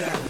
Watch